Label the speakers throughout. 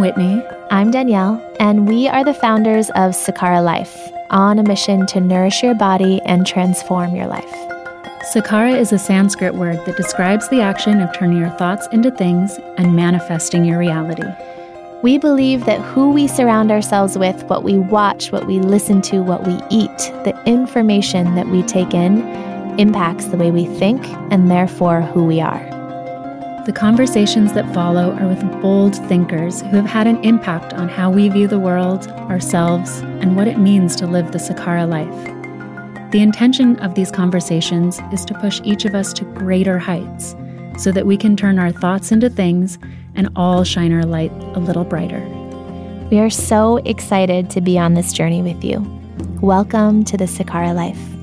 Speaker 1: Whitney.
Speaker 2: I'm Danielle, and we are the founders of Sakara Life, on a mission to nourish your body and transform your life.
Speaker 1: Sakara is a Sanskrit word that describes the action of turning your thoughts into things and manifesting your reality.
Speaker 2: We believe that who we surround ourselves with, what we watch, what we listen to, what we eat, the information that we take in, impacts the way we think and therefore who we are.
Speaker 1: The conversations that follow are with bold thinkers who have had an impact on how we view the world, ourselves, and what it means to live the Sakara life. The intention of these conversations is to push each of us to greater heights so that we can turn our thoughts into things and all shine our light a little brighter.
Speaker 2: We are so excited to be on this journey with you. Welcome to the Sakara Life.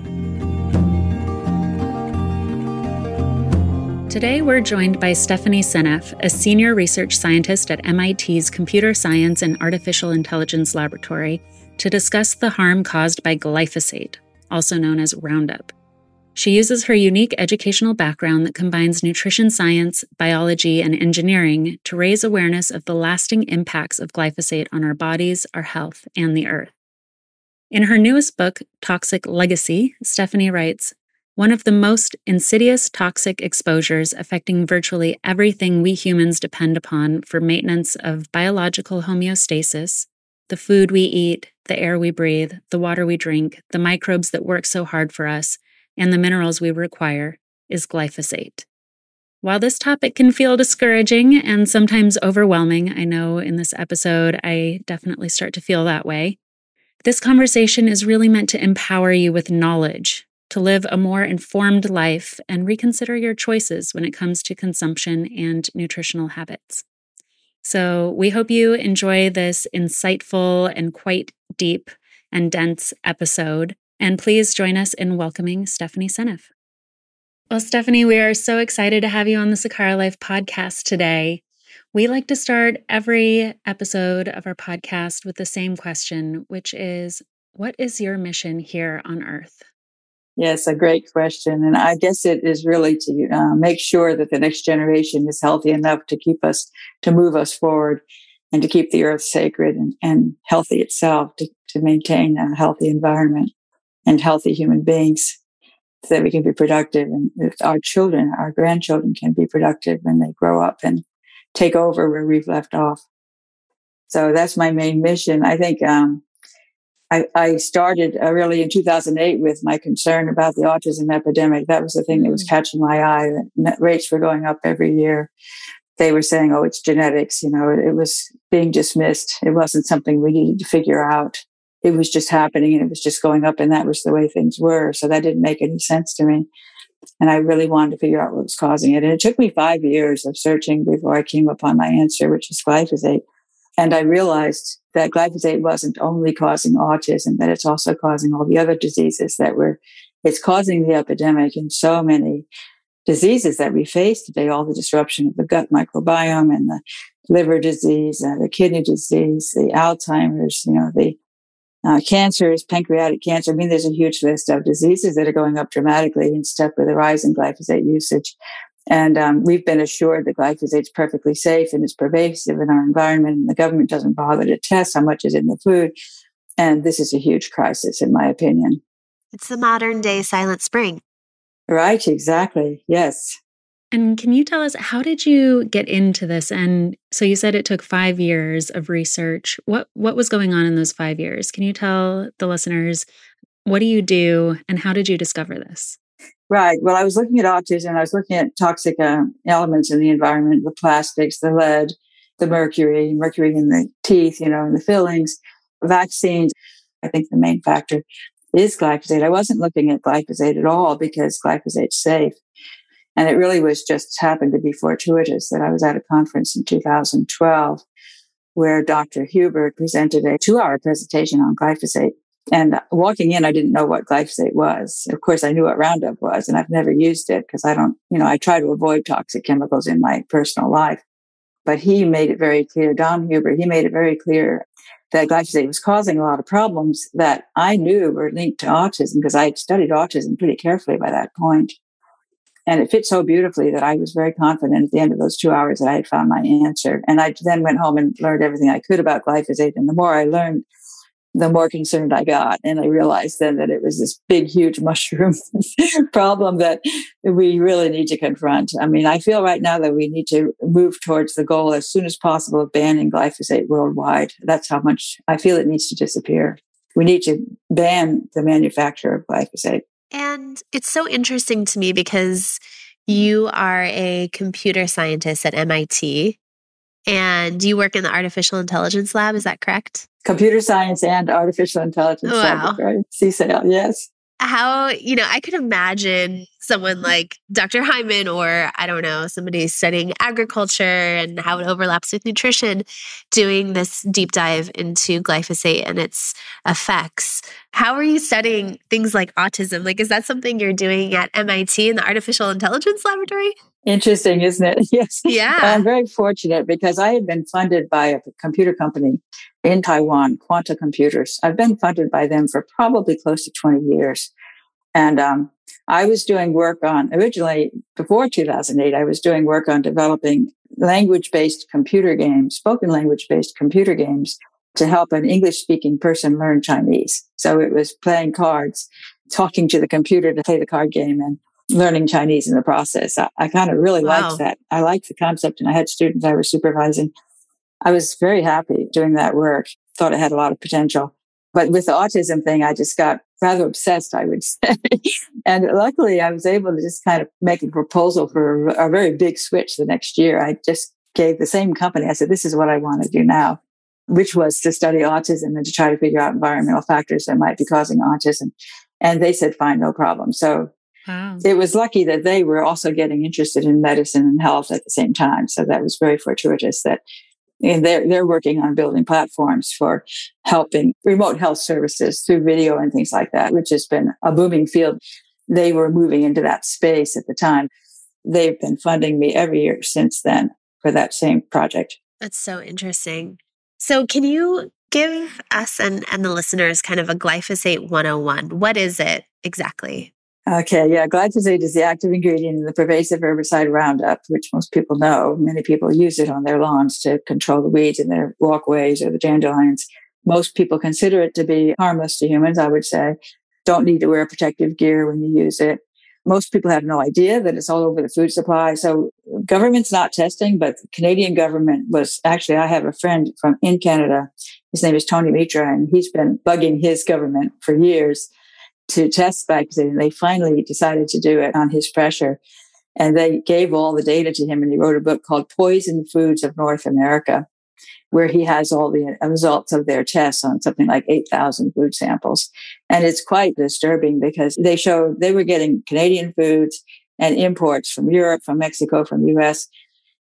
Speaker 1: Today, we're joined by Stephanie Seneff, a senior research scientist at MIT's Computer Science and Artificial Intelligence Laboratory, to discuss the harm caused by glyphosate, also known as Roundup. She uses her unique educational background that combines nutrition science, biology, and engineering to raise awareness of the lasting impacts of glyphosate on our bodies, our health, and the earth. In her newest book, Toxic Legacy, Stephanie writes one of the most insidious toxic exposures affecting virtually everything we humans depend upon for maintenance of biological homeostasis the food we eat, the air we breathe, the water we drink, the microbes that work so hard for us, and the minerals we require is glyphosate. While this topic can feel discouraging and sometimes overwhelming, I know in this episode I definitely start to feel that way. This conversation is really meant to empower you with knowledge to live a more informed life and reconsider your choices when it comes to consumption and nutritional habits. So, we hope you enjoy this insightful and quite deep and dense episode. And please join us in welcoming Stephanie Seneff. Well, Stephanie, we are so excited to have you on the Sakara Life podcast today. We like to start every episode of our podcast with the same question, which is What is your mission here on earth?
Speaker 3: Yes, a great question. And I guess it is really to uh, make sure that the next generation is healthy enough to keep us, to move us forward and to keep the earth sacred and, and healthy itself, to, to maintain a healthy environment and healthy human beings so that we can be productive and our children, our grandchildren can be productive when they grow up and take over where we've left off. So that's my main mission. I think um, I, I started uh, really in 2008 with my concern about the autism epidemic. That was the thing that was mm. catching my eye. Rates were going up every year. They were saying, oh, it's genetics. You know, it, it was being dismissed. It wasn't something we needed to figure out. It was just happening and it was just going up, and that was the way things were. So that didn't make any sense to me. And I really wanted to figure out what was causing it. And it took me five years of searching before I came upon my answer, which is glyphosate. And I realized that glyphosate wasn't only causing autism, that it's also causing all the other diseases that were, it's causing the epidemic in so many diseases that we face today, all the disruption of the gut microbiome and the liver disease, uh, the kidney disease, the Alzheimer's, you know, the uh, cancers, pancreatic cancer. I mean, there's a huge list of diseases that are going up dramatically in step with the rise in glyphosate usage. And um, we've been assured that glyphosate is perfectly safe and is pervasive in our environment, and the government doesn't bother to test how much is in the food. And this is a huge crisis, in my opinion.
Speaker 4: It's the modern day silent spring.
Speaker 3: Right, exactly. Yes.
Speaker 1: And can you tell us how did you get into this? And so you said it took five years of research. What what was going on in those five years? Can you tell the listeners what do you do and how did you discover this?
Speaker 3: Right. Well, I was looking at autism. I was looking at toxic uh, elements in the environment, the plastics, the lead, the mercury, mercury in the teeth, you know, in the fillings, vaccines. I think the main factor is glyphosate. I wasn't looking at glyphosate at all because glyphosate's safe. And it really was just happened to be fortuitous that I was at a conference in 2012 where Dr. Huber presented a two hour presentation on glyphosate. And walking in, I didn't know what glyphosate was. Of course, I knew what Roundup was, and I've never used it because I don't, you know, I try to avoid toxic chemicals in my personal life. But he made it very clear, Don Huber, he made it very clear that glyphosate was causing a lot of problems that I knew were linked to autism because I had studied autism pretty carefully by that point. And it fit so beautifully that I was very confident at the end of those two hours that I had found my answer. And I then went home and learned everything I could about glyphosate. And the more I learned, the more concerned I got. And I realized then that it was this big, huge mushroom problem that we really need to confront. I mean, I feel right now that we need to move towards the goal as soon as possible of banning glyphosate worldwide. That's how much I feel it needs to disappear. We need to ban the manufacture of glyphosate.
Speaker 4: And it's so interesting to me because you are a computer scientist at MIT and you work in the artificial intelligence lab. Is that correct?
Speaker 3: Computer science and artificial intelligence.
Speaker 4: Wow.
Speaker 3: Right? CSAIL, yes
Speaker 4: how you know i could imagine someone like dr hyman or i don't know somebody studying agriculture and how it overlaps with nutrition doing this deep dive into glyphosate and its effects how are you studying things like autism like is that something you're doing at mit in the artificial intelligence laboratory
Speaker 3: interesting isn't it yes
Speaker 4: yeah
Speaker 3: i'm very fortunate because i had been funded by a computer company in Taiwan, Quanta Computers. I've been funded by them for probably close to 20 years. And um, I was doing work on, originally before 2008, I was doing work on developing language based computer games, spoken language based computer games to help an English speaking person learn Chinese. So it was playing cards, talking to the computer to play the card game and learning Chinese in the process. I, I kind of really wow. liked that. I liked the concept and I had students I was supervising I was very happy doing that work. Thought it had a lot of potential. But with the autism thing, I just got rather obsessed, I would say. and luckily, I was able to just kind of make a proposal for a, a very big switch the next year. I just gave the same company, I said, this is what I want to do now, which was to study autism and to try to figure out environmental factors that might be causing autism. And they said, fine, no problem. So Wow. It was lucky that they were also getting interested in medicine and health at the same time. So that was very fortuitous that and they're, they're working on building platforms for helping remote health services through video and things like that, which has been a booming field. They were moving into that space at the time. They've been funding me every year since then for that same project.
Speaker 4: That's so interesting. So, can you give us and, and the listeners kind of a glyphosate 101? What is it exactly?
Speaker 3: Okay, yeah, glyphosate is the active ingredient in the pervasive herbicide Roundup, which most people know. Many people use it on their lawns to control the weeds in their walkways or the dandelions. Most people consider it to be harmless to humans, I would say. Don't need to wear protective gear when you use it. Most people have no idea that it's all over the food supply. So government's not testing, but the Canadian government was actually, I have a friend from in Canada. His name is Tony Mitra, and he's been bugging his government for years to test vaccine. They finally decided to do it on his pressure. And they gave all the data to him and he wrote a book called Poison Foods of North America, where he has all the results of their tests on something like 8,000 food samples. And it's quite disturbing because they showed they were getting Canadian foods and imports from Europe, from Mexico, from US.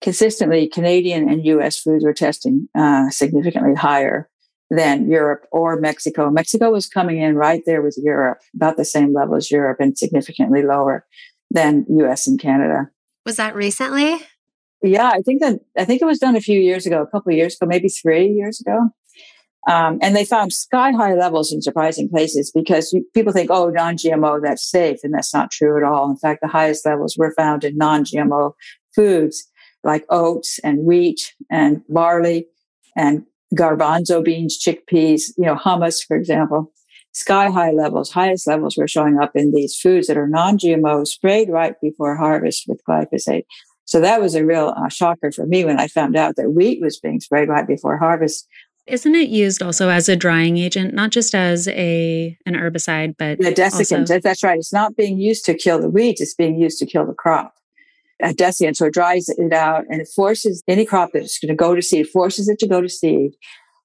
Speaker 3: Consistently, Canadian and US foods were testing uh, significantly higher than Europe or Mexico. Mexico was coming in right there with Europe, about the same level as Europe and significantly lower than US and Canada.
Speaker 4: Was that recently?
Speaker 3: Yeah, I think that I think it was done a few years ago, a couple of years ago, maybe three years ago. Um, and they found sky high levels in surprising places because people think, oh, non GMO, that's safe. And that's not true at all. In fact, the highest levels were found in non GMO foods like oats and wheat and barley and garbanzo beans, chickpeas, you know, hummus, for example. Sky high levels, highest levels were showing up in these foods that are non-GMO sprayed right before harvest with glyphosate. So that was a real uh, shocker for me when I found out that wheat was being sprayed right before harvest.
Speaker 1: Isn't it used also as a drying agent, not just as a an herbicide, but
Speaker 3: a desiccant?
Speaker 1: Also-
Speaker 3: that's right. It's not being used to kill the weeds; it's being used to kill the crop a desiccant. So it dries it out and it forces any crop that's going to go to seed, forces it to go to seed,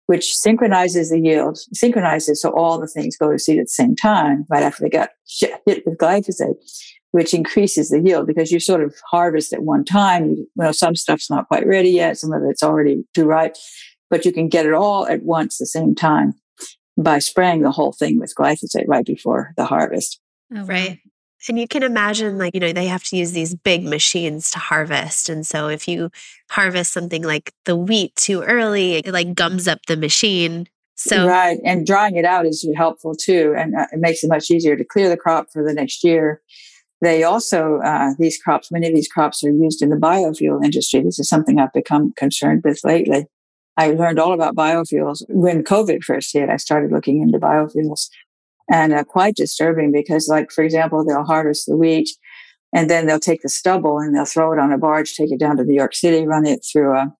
Speaker 3: which synchronizes the yield, synchronizes so all the things go to seed at the same time, right after they got hit with glyphosate, which increases the yield because you sort of harvest at one time. You, know, some stuff's not quite ready yet, some of it's already too ripe, but you can get it all at once the same time by spraying the whole thing with glyphosate right before the harvest.
Speaker 4: Oh, right. And you can imagine, like, you know, they have to use these big machines to harvest. And so if you harvest something like the wheat too early, it like gums up the machine. So,
Speaker 3: right. And drying it out is helpful too. And uh, it makes it much easier to clear the crop for the next year. they also, uh, these crops, many of these crops are used in the biofuel industry. This is something I've become concerned with lately. I learned all about biofuels when COVID first hit. I started looking into biofuels and uh, quite disturbing because, like, for example, they'll harvest the wheat and then they'll take the stubble and they'll throw it on a barge, take it down to New York City, run it through a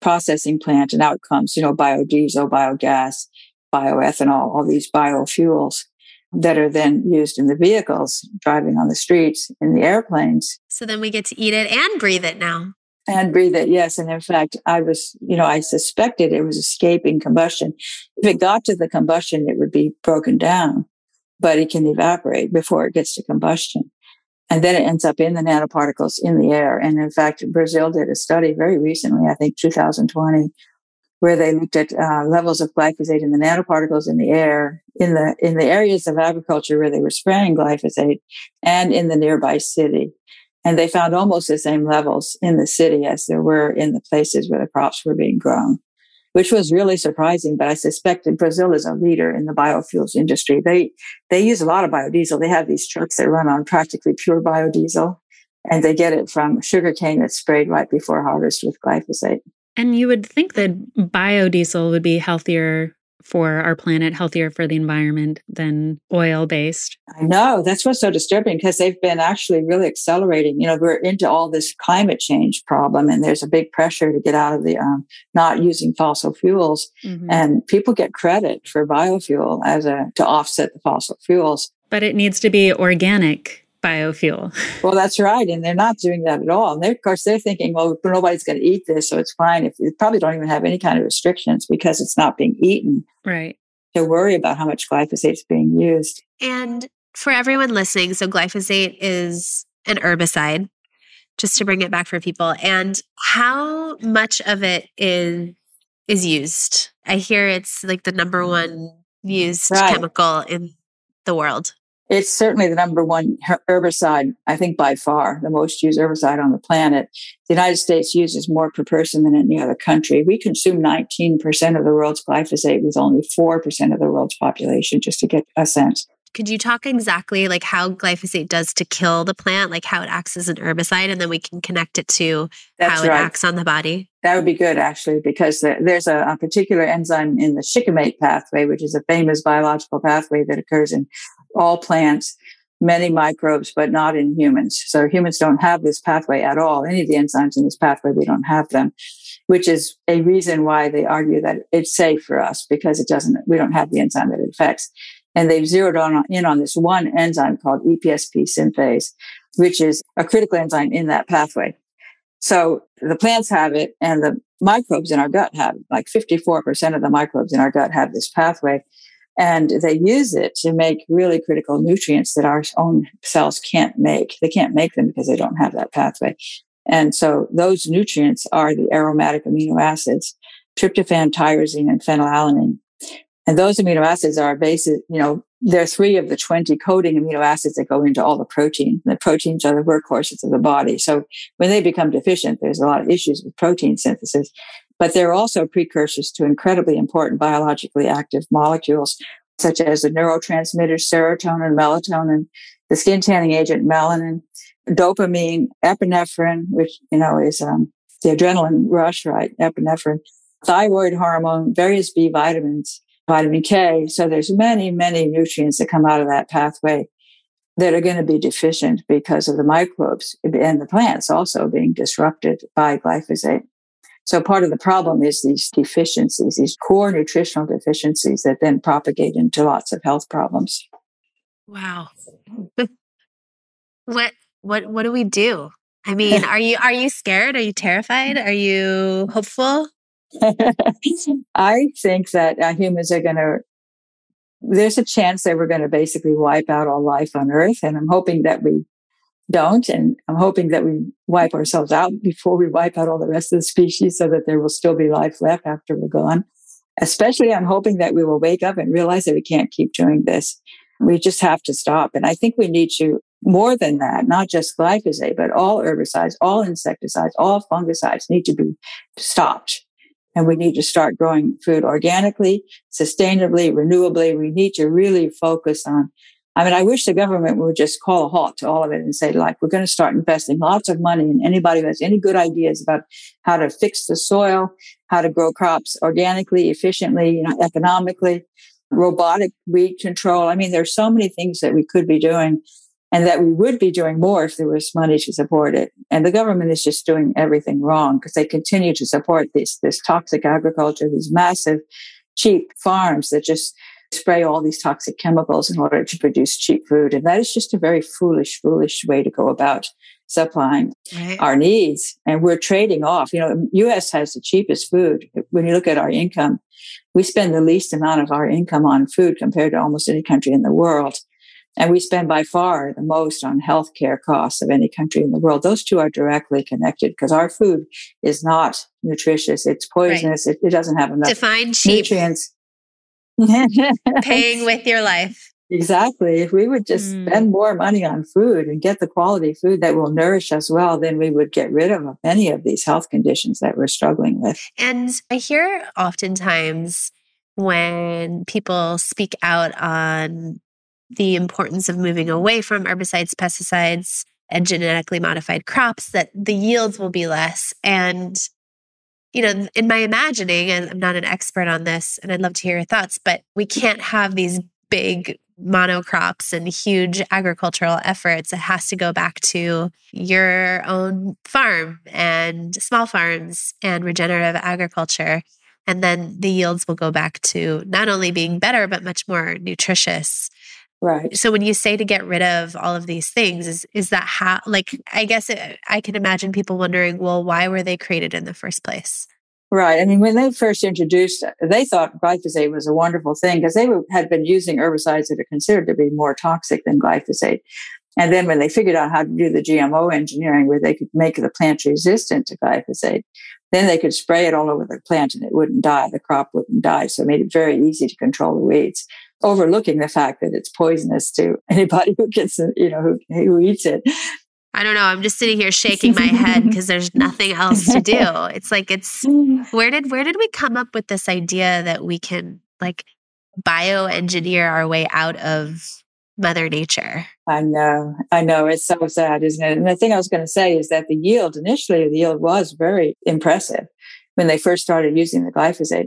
Speaker 3: processing plant, and out comes, you know, biodiesel, biogas, bioethanol, all these biofuels that are then used in the vehicles driving on the streets in the airplanes.
Speaker 4: So then we get to eat it and breathe it now.
Speaker 3: And breathe it, yes. And in fact, I was, you know, I suspected it was escaping combustion. If it got to the combustion, it would be broken down, but it can evaporate before it gets to combustion. And then it ends up in the nanoparticles in the air. And in fact, Brazil did a study very recently, I think 2020, where they looked at uh, levels of glyphosate in the nanoparticles in the air in the in the areas of agriculture where they were spraying glyphosate and in the nearby city and they found almost the same levels in the city as there were in the places where the crops were being grown which was really surprising but i suspected brazil is a leader in the biofuels industry. They they use a lot of biodiesel. They have these trucks that run on practically pure biodiesel and they get it from sugarcane that's sprayed right before harvest with glyphosate.
Speaker 1: And you would think that biodiesel would be healthier for our planet, healthier for the environment than oil based.
Speaker 3: I know. That's what's so disturbing because they've been actually really accelerating. You know, we're into all this climate change problem, and there's a big pressure to get out of the um, not using fossil fuels. Mm-hmm. And people get credit for biofuel as a to offset the fossil fuels.
Speaker 1: But it needs to be organic biofuel.
Speaker 3: Well, that's right. And they're not doing that at all. And of course, they're thinking, well, nobody's going to eat this, so it's fine. If they probably don't even have any kind of restrictions because it's not being eaten.
Speaker 1: Right.
Speaker 3: To worry about how much glyphosate is being used.
Speaker 4: And for everyone listening, so glyphosate is an herbicide, just to bring it back for people. And how much of it is is used? I hear it's like the number one used right. chemical in the world.
Speaker 3: It's certainly the number one herbicide, I think by far, the most used herbicide on the planet. The United States uses more per person than any other country. We consume 19% of the world's glyphosate with only 4% of the world's population, just to get a sense.
Speaker 4: Could you talk exactly like how glyphosate does to kill the plant, like how it acts as an herbicide, and then we can connect it to That's how it right. acts on the body?
Speaker 3: That would be good, actually, because there's a, a particular enzyme in the shikimate pathway, which is a famous biological pathway that occurs in all plants, many microbes, but not in humans. So humans don't have this pathway at all. Any of the enzymes in this pathway, we don't have them, which is a reason why they argue that it's safe for us because it doesn't, we don't have the enzyme that it affects. And they've zeroed on, in on this one enzyme called EPSP synthase, which is a critical enzyme in that pathway. So the plants have it and the microbes in our gut have it. Like 54% of the microbes in our gut have this pathway. And they use it to make really critical nutrients that our own cells can't make. They can't make them because they don't have that pathway. And so those nutrients are the aromatic amino acids, tryptophan, tyrosine, and phenylalanine. And those amino acids are basic, you know, they're three of the 20 coding amino acids that go into all the protein. The proteins are the workhorses of the body. So when they become deficient, there's a lot of issues with protein synthesis but they're also precursors to incredibly important biologically active molecules, such as the neurotransmitters serotonin, melatonin, the skin tanning agent melanin, dopamine, epinephrine, which, you know, is um, the adrenaline rush, right? Epinephrine, thyroid hormone, various B vitamins, vitamin K. So there's many, many nutrients that come out of that pathway that are going to be deficient because of the microbes and the plants also being disrupted by glyphosate. So part of the problem is these deficiencies, these core nutritional deficiencies that then propagate into lots of health problems.
Speaker 4: Wow. what what what do we do? I mean, are you are you scared? Are you terrified? Are you hopeful?
Speaker 3: I think that uh, humans are going to there's a chance that we're going to basically wipe out all life on earth and I'm hoping that we don't. And I'm hoping that we wipe ourselves out before we wipe out all the rest of the species so that there will still be life left after we're gone. Especially, I'm hoping that we will wake up and realize that we can't keep doing this. We just have to stop. And I think we need to more than that, not just glyphosate, but all herbicides, all insecticides, all fungicides need to be stopped. And we need to start growing food organically, sustainably, renewably. We need to really focus on I mean, I wish the government would just call a halt to all of it and say, like, we're going to start investing lots of money in anybody who has any good ideas about how to fix the soil, how to grow crops organically, efficiently, you know, economically, robotic weed control. I mean, there's so many things that we could be doing and that we would be doing more if there was money to support it. And the government is just doing everything wrong because they continue to support this, this toxic agriculture, these massive, cheap farms that just spray all these toxic chemicals in order to produce cheap food. And that is just a very foolish, foolish way to go about supplying right. our needs. And we're trading off. You know, US has the cheapest food. When you look at our income, we spend the least amount of our income on food compared to almost any country in the world. And we spend by far the most on healthcare costs of any country in the world. Those two are directly connected because our food is not nutritious. It's poisonous. Right. It, it, doesn't have enough
Speaker 4: Define cheap.
Speaker 3: nutrients.
Speaker 4: Paying with your life.
Speaker 3: Exactly. If we would just mm. spend more money on food and get the quality food that will nourish us well, then we would get rid of many of these health conditions that we're struggling with.
Speaker 4: And I hear oftentimes when people speak out on the importance of moving away from herbicides, pesticides, and genetically modified crops, that the yields will be less. And you know, in my imagining, and I'm not an expert on this, and I'd love to hear your thoughts, but we can't have these big monocrops and huge agricultural efforts. It has to go back to your own farm and small farms and regenerative agriculture. And then the yields will go back to not only being better, but much more nutritious.
Speaker 3: Right.
Speaker 4: So when you say to get rid of all of these things, is is that how? Like, I guess it, I can imagine people wondering, well, why were they created in the first place?
Speaker 3: Right. I mean, when they first introduced, they thought glyphosate was a wonderful thing because they had been using herbicides that are considered to be more toxic than glyphosate. And then when they figured out how to do the GMO engineering where they could make the plant resistant to glyphosate, then they could spray it all over the plant and it wouldn't die. The crop wouldn't die. So it made it very easy to control the weeds overlooking the fact that it's poisonous to anybody who gets it, you know, who, who eats it.
Speaker 4: I don't know. I'm just sitting here shaking my head because there's nothing else to do. It's like it's where did where did we come up with this idea that we can like bioengineer our way out of mother nature?
Speaker 3: I know. I know. It's so sad, isn't it? And the thing I was going to say is that the yield initially the yield was very impressive when they first started using the glyphosate.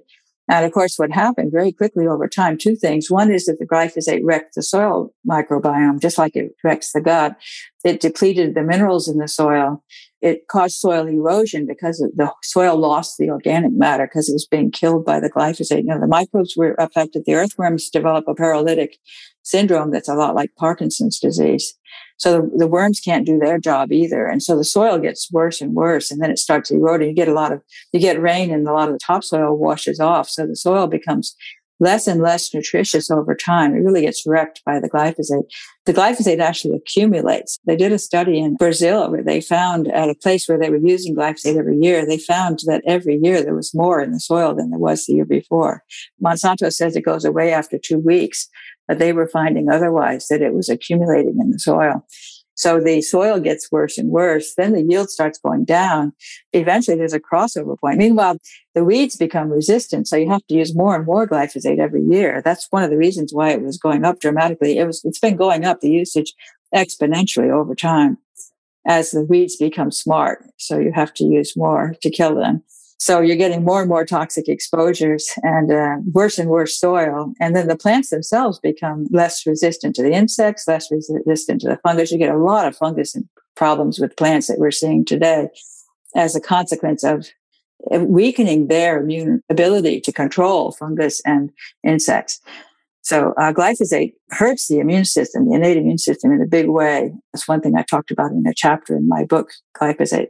Speaker 3: And of course, what happened very quickly over time, two things. One is that the glyphosate wrecked the soil microbiome, just like it wrecks the gut. It depleted the minerals in the soil. It caused soil erosion because the soil lost the organic matter because it was being killed by the glyphosate. You know, the microbes were affected. The earthworms develop a paralytic syndrome that's a lot like Parkinson's disease. So the, the, worms can't do their job either. And so the soil gets worse and worse. And then it starts eroding. You get a lot of, you get rain and a lot of the topsoil washes off. So the soil becomes less and less nutritious over time. It really gets wrecked by the glyphosate. The glyphosate actually accumulates. They did a study in Brazil where they found at a place where they were using glyphosate every year, they found that every year there was more in the soil than there was the year before. Monsanto says it goes away after two weeks but they were finding otherwise that it was accumulating in the soil. So the soil gets worse and worse. Then the yield starts going down. Eventually there's a crossover point. Meanwhile, the weeds become resistant. So you have to use more and more glyphosate every year. That's one of the reasons why it was going up dramatically. It was, it's been going up the usage exponentially over time as the weeds become smart. So you have to use more to kill them. So you're getting more and more toxic exposures and uh, worse and worse soil. And then the plants themselves become less resistant to the insects, less resistant to the fungus. You get a lot of fungus problems with plants that we're seeing today as a consequence of weakening their immune ability to control fungus and insects. So uh, glyphosate hurts the immune system, the innate immune system in a big way. That's one thing I talked about in a chapter in my book, Glyphosate,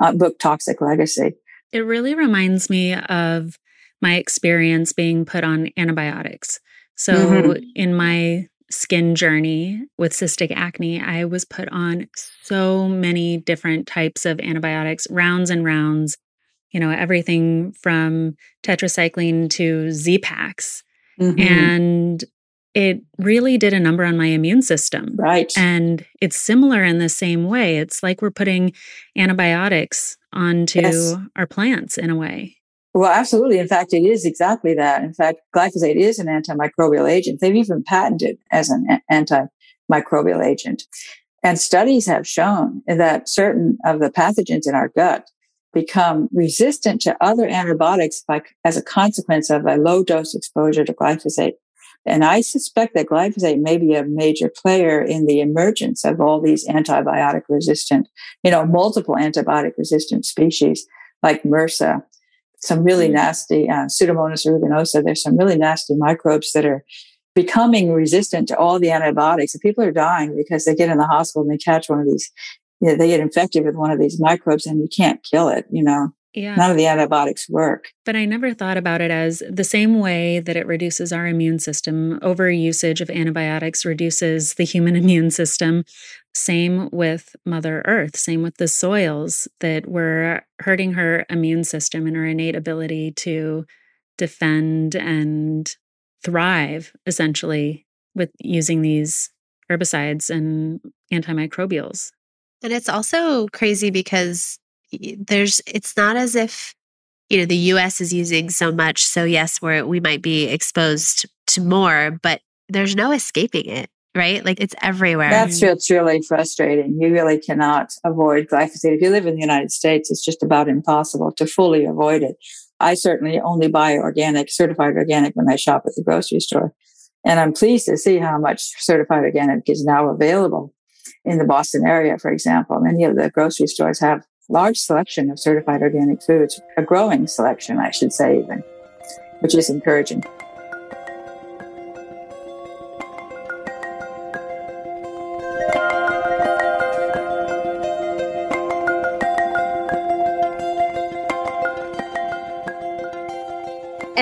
Speaker 3: uh, book Toxic Legacy.
Speaker 1: It really reminds me of my experience being put on antibiotics. So, mm-hmm. in my skin journey with cystic acne, I was put on so many different types of antibiotics, rounds and rounds, you know, everything from tetracycline to Z-Paks. Mm-hmm. And it really did a number on my immune system.
Speaker 3: Right.
Speaker 1: And it's similar in the same way. It's like we're putting antibiotics onto yes. our plants in a way.
Speaker 3: Well, absolutely. In fact, it is exactly that. In fact, glyphosate is an antimicrobial agent. They've even patented as an antimicrobial agent. And studies have shown that certain of the pathogens in our gut become resistant to other antibiotics by, as a consequence of a low dose exposure to glyphosate. And I suspect that glyphosate may be a major player in the emergence of all these antibiotic resistant, you know, multiple antibiotic resistant species like MRSA, some really mm. nasty uh, Pseudomonas aeruginosa. There's some really nasty microbes that are becoming resistant to all the antibiotics. And people are dying because they get in the hospital and they catch one of these, you know, they get infected with one of these microbes and you can't kill it, you know. Yeah. None of the antibiotics work.
Speaker 1: But I never thought about it as the same way that it reduces our immune system. Over usage of antibiotics reduces the human immune system. Same with Mother Earth, same with the soils that we're hurting her immune system and her innate ability to defend and thrive essentially with using these herbicides and antimicrobials.
Speaker 4: And it's also crazy because there's it's not as if you know the US is using so much so yes where we might be exposed to more but there's no escaping it right like it's everywhere
Speaker 3: that's what's really frustrating you really cannot avoid glyphosate if you live in the United States it's just about impossible to fully avoid it I certainly only buy organic, certified organic when I shop at the grocery store. And I'm pleased to see how much certified organic is now available in the Boston area, for example. Many of the grocery stores have large selection of certified organic foods, a growing selection, I should say, even, which is encouraging.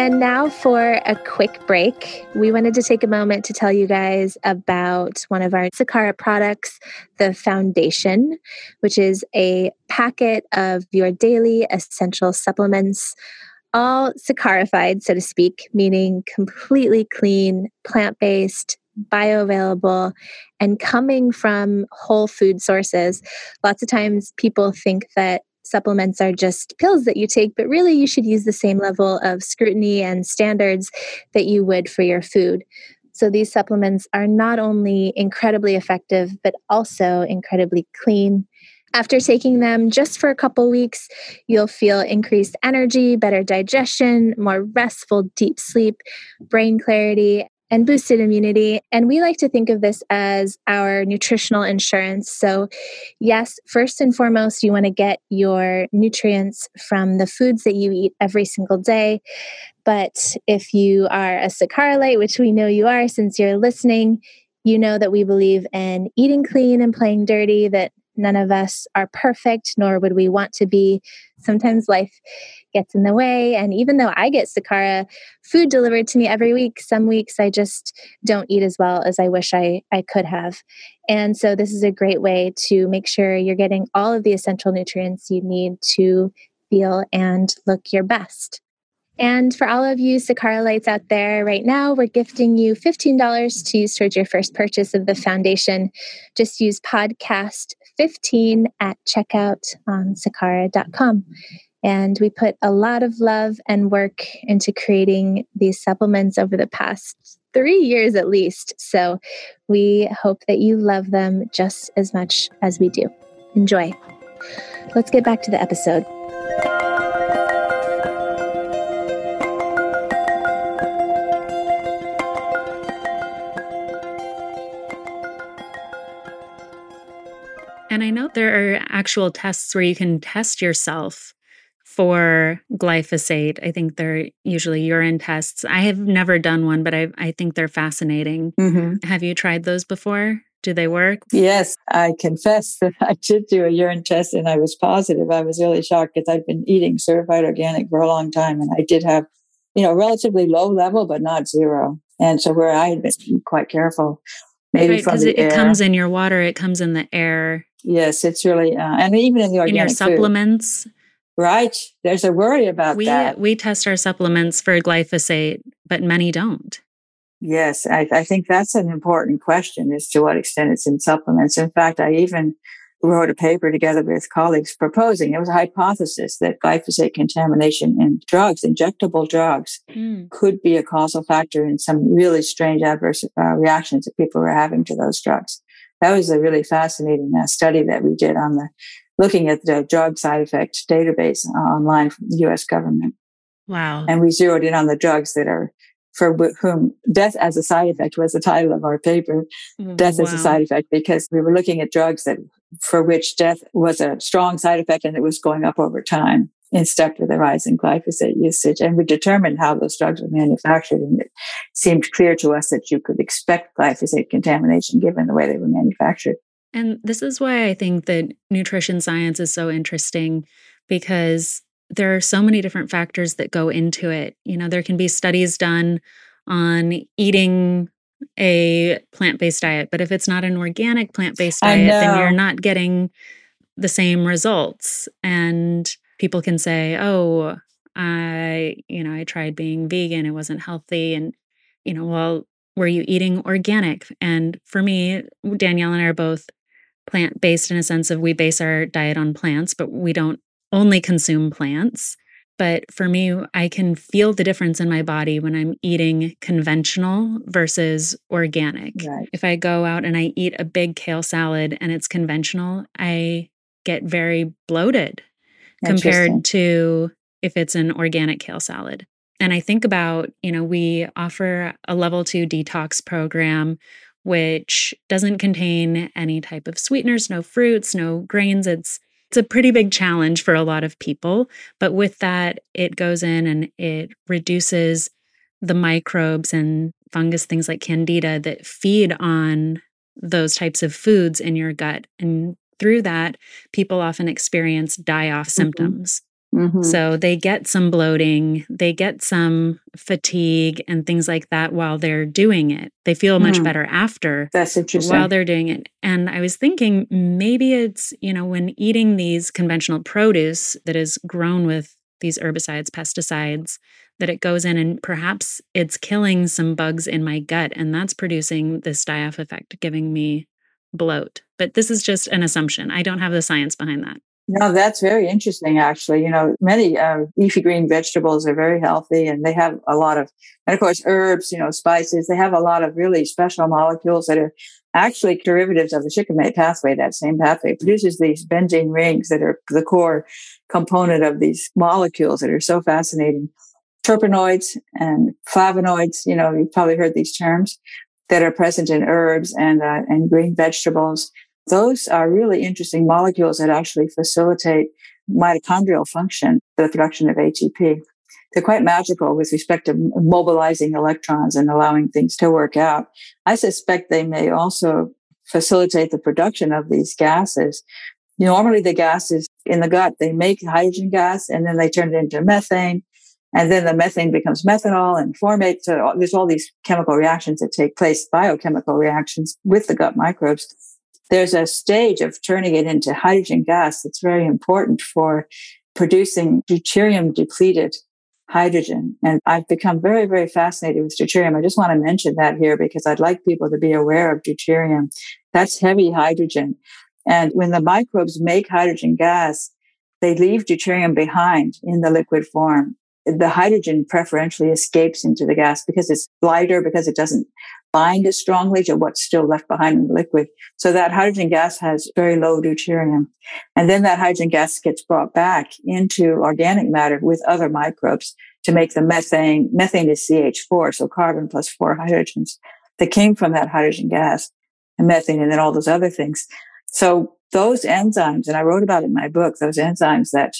Speaker 2: And now for a quick break. We wanted to take a moment to tell you guys about one of our Sakara products, the Foundation, which is a packet of your daily essential supplements, all Sakarified, so to speak, meaning completely clean, plant based, bioavailable and coming from whole food sources. Lots of times people think that supplements are just pills that you take, but really you should use the same level of scrutiny and standards that you would for your food. So these supplements are not only incredibly effective, but also incredibly clean. After taking them just for a couple weeks, you'll feel increased energy, better digestion, more restful, deep sleep, brain clarity, and boosted immunity. And we like to think of this as our nutritional insurance. So, yes, first and foremost, you want to get your nutrients from the foods that you eat every single day. But if you are a Sakaralite, which we know you are since you're listening, you know that we believe in eating clean and playing dirty, that None of us are perfect, nor would we want to be. Sometimes life gets in the way. And even though I get Sakara food delivered to me every week, some weeks I just don't eat as well as I wish I, I could have. And so this is a great way to make sure you're getting all of the essential nutrients you need to feel and look your best. And for all of you Sakaralites out there right now, we're gifting you $15 to use towards your first purchase of the foundation. Just use podcast 15 at checkout on sakara.com. And we put a lot of love and work into creating these supplements over the past three years at least. So we hope that you love them just as much as we do. Enjoy. Let's get back to the episode.
Speaker 1: And I know there are actual tests where you can test yourself for glyphosate. I think they're usually urine tests. I have never done one, but I, I think they're fascinating. Mm-hmm. Have you tried those before? Do they work?
Speaker 3: Yes, I confess that I did do a urine test and I was positive. I was really shocked because I'd been eating certified organic for a long time and I did have, you know, relatively low level, but not zero. And so where I had been quite careful, maybe right, because
Speaker 1: it,
Speaker 3: it,
Speaker 1: comes in your water, it comes in the air.
Speaker 3: Yes, it's really, uh, and even in the organic
Speaker 1: in your supplements.
Speaker 3: Food. Right. There's a worry about
Speaker 1: we,
Speaker 3: that.
Speaker 1: We test our supplements for glyphosate, but many don't.
Speaker 3: Yes, I, I, think that's an important question as to what extent it's in supplements. In fact, I even wrote a paper together with colleagues proposing it was a hypothesis that glyphosate contamination in drugs, injectable drugs, mm. could be a causal factor in some really strange adverse uh, reactions that people were having to those drugs. That was a really fascinating uh, study that we did on the looking at the drug side effect database uh, online from the U.S. government.
Speaker 1: Wow!
Speaker 3: And we zeroed in on the drugs that are for whom death as a side effect was the title of our paper. Mm, death wow. as a side effect because we were looking at drugs that for which death was a strong side effect and it was going up over time in step with the rise in glyphosate usage. And we determined how those drugs were manufactured. And it seemed clear to us that you could expect glyphosate contamination given the way they were manufactured.
Speaker 1: And this is why I think that nutrition science is so interesting because there are so many different factors that go into it. You know, there can be studies done on eating a plant-based diet, but if it's not an organic plant-based diet, then you're not getting the same results. And people can say, "Oh, I, you know, I tried being vegan, it wasn't healthy." And you know, well, were you eating organic? And for me, Danielle and I are both plant-based in a sense of we base our diet on plants, but we don't only consume plants. But for me, I can feel the difference in my body when I'm eating conventional versus organic. Right. If I go out and I eat a big kale salad and it's conventional, I get very bloated compared to if it's an organic kale salad. And I think about, you know, we offer a level two detox program, which doesn't contain any type of sweeteners, no fruits, no grains. It's it's a pretty big challenge for a lot of people. But with that, it goes in and it reduces the microbes and fungus, things like candida that feed on those types of foods in your gut. And through that, people often experience die off mm-hmm. symptoms. Mm-hmm. So they get some bloating, they get some fatigue and things like that while they're doing it. They feel much mm. better after.
Speaker 3: That's interesting.
Speaker 1: While they're doing it. And I was thinking maybe it's, you know, when eating these conventional produce that is grown with these herbicides, pesticides, that it goes in and perhaps it's killing some bugs in my gut and that's producing this die off effect, giving me bloat. But this is just an assumption. I don't have the science behind that.
Speaker 3: No, that's very interesting, actually. You know, many uh, leafy green vegetables are very healthy and they have a lot of, and of course, herbs, you know, spices, they have a lot of really special molecules that are actually derivatives of the shikimate pathway. That same pathway produces these benzene rings that are the core component of these molecules that are so fascinating. Terpenoids and flavonoids, you know, you've probably heard these terms that are present in herbs and, uh, and green vegetables those are really interesting molecules that actually facilitate mitochondrial function, the production of ATP. They're quite magical with respect to mobilizing electrons and allowing things to work out. I suspect they may also facilitate the production of these gases. Normally, the gases in the gut, they make hydrogen gas and then they turn it into methane. And then the methane becomes methanol and formate. So there's all these chemical reactions that take place, biochemical reactions with the gut microbes there's a stage of turning it into hydrogen gas that's very important for producing deuterium depleted hydrogen. And I've become very, very fascinated with deuterium. I just want to mention that here because I'd like people to be aware of deuterium. That's heavy hydrogen. And when the microbes make hydrogen gas, they leave deuterium behind in the liquid form. The hydrogen preferentially escapes into the gas because it's lighter, because it doesn't bind as strongly to what's still left behind in the liquid. So that hydrogen gas has very low deuterium. And then that hydrogen gas gets brought back into organic matter with other microbes to make the methane. Methane is CH4, so carbon plus four hydrogens that came from that hydrogen gas and methane and then all those other things. So those enzymes, and I wrote about it in my book, those enzymes that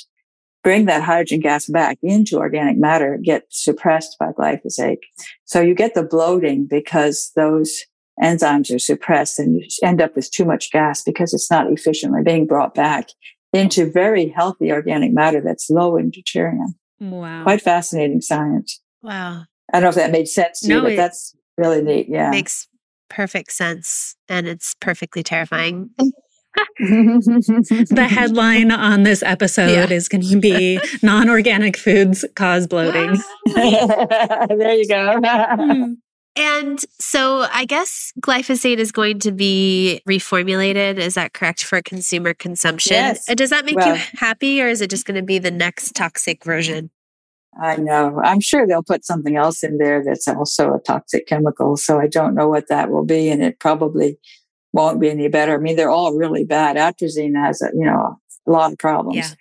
Speaker 3: bring that hydrogen gas back into organic matter get suppressed by glyphosate. So you get the bloating because those enzymes are suppressed and you end up with too much gas because it's not efficiently being brought back into very healthy organic matter that's low in deuterium.
Speaker 1: Wow.
Speaker 3: Quite fascinating science.
Speaker 4: Wow.
Speaker 3: I don't know if that made sense to no, you, but that's really neat. Yeah.
Speaker 4: Makes perfect sense. And it's perfectly terrifying.
Speaker 1: the headline on this episode yeah. is going to be non organic foods cause bloating.
Speaker 3: there you go. Hmm.
Speaker 4: And so I guess glyphosate is going to be reformulated. Is that correct for consumer consumption?
Speaker 3: Yes.
Speaker 4: Does that make
Speaker 3: Well-
Speaker 4: you happy or is it just going to be the next toxic version?
Speaker 3: I know. I'm sure they'll put something else in there that's also a toxic chemical. So I don't know what that will be, and it probably won't be any better. I mean, they're all really bad. Atrazine has, a, you know, a lot of problems,
Speaker 4: Yeah.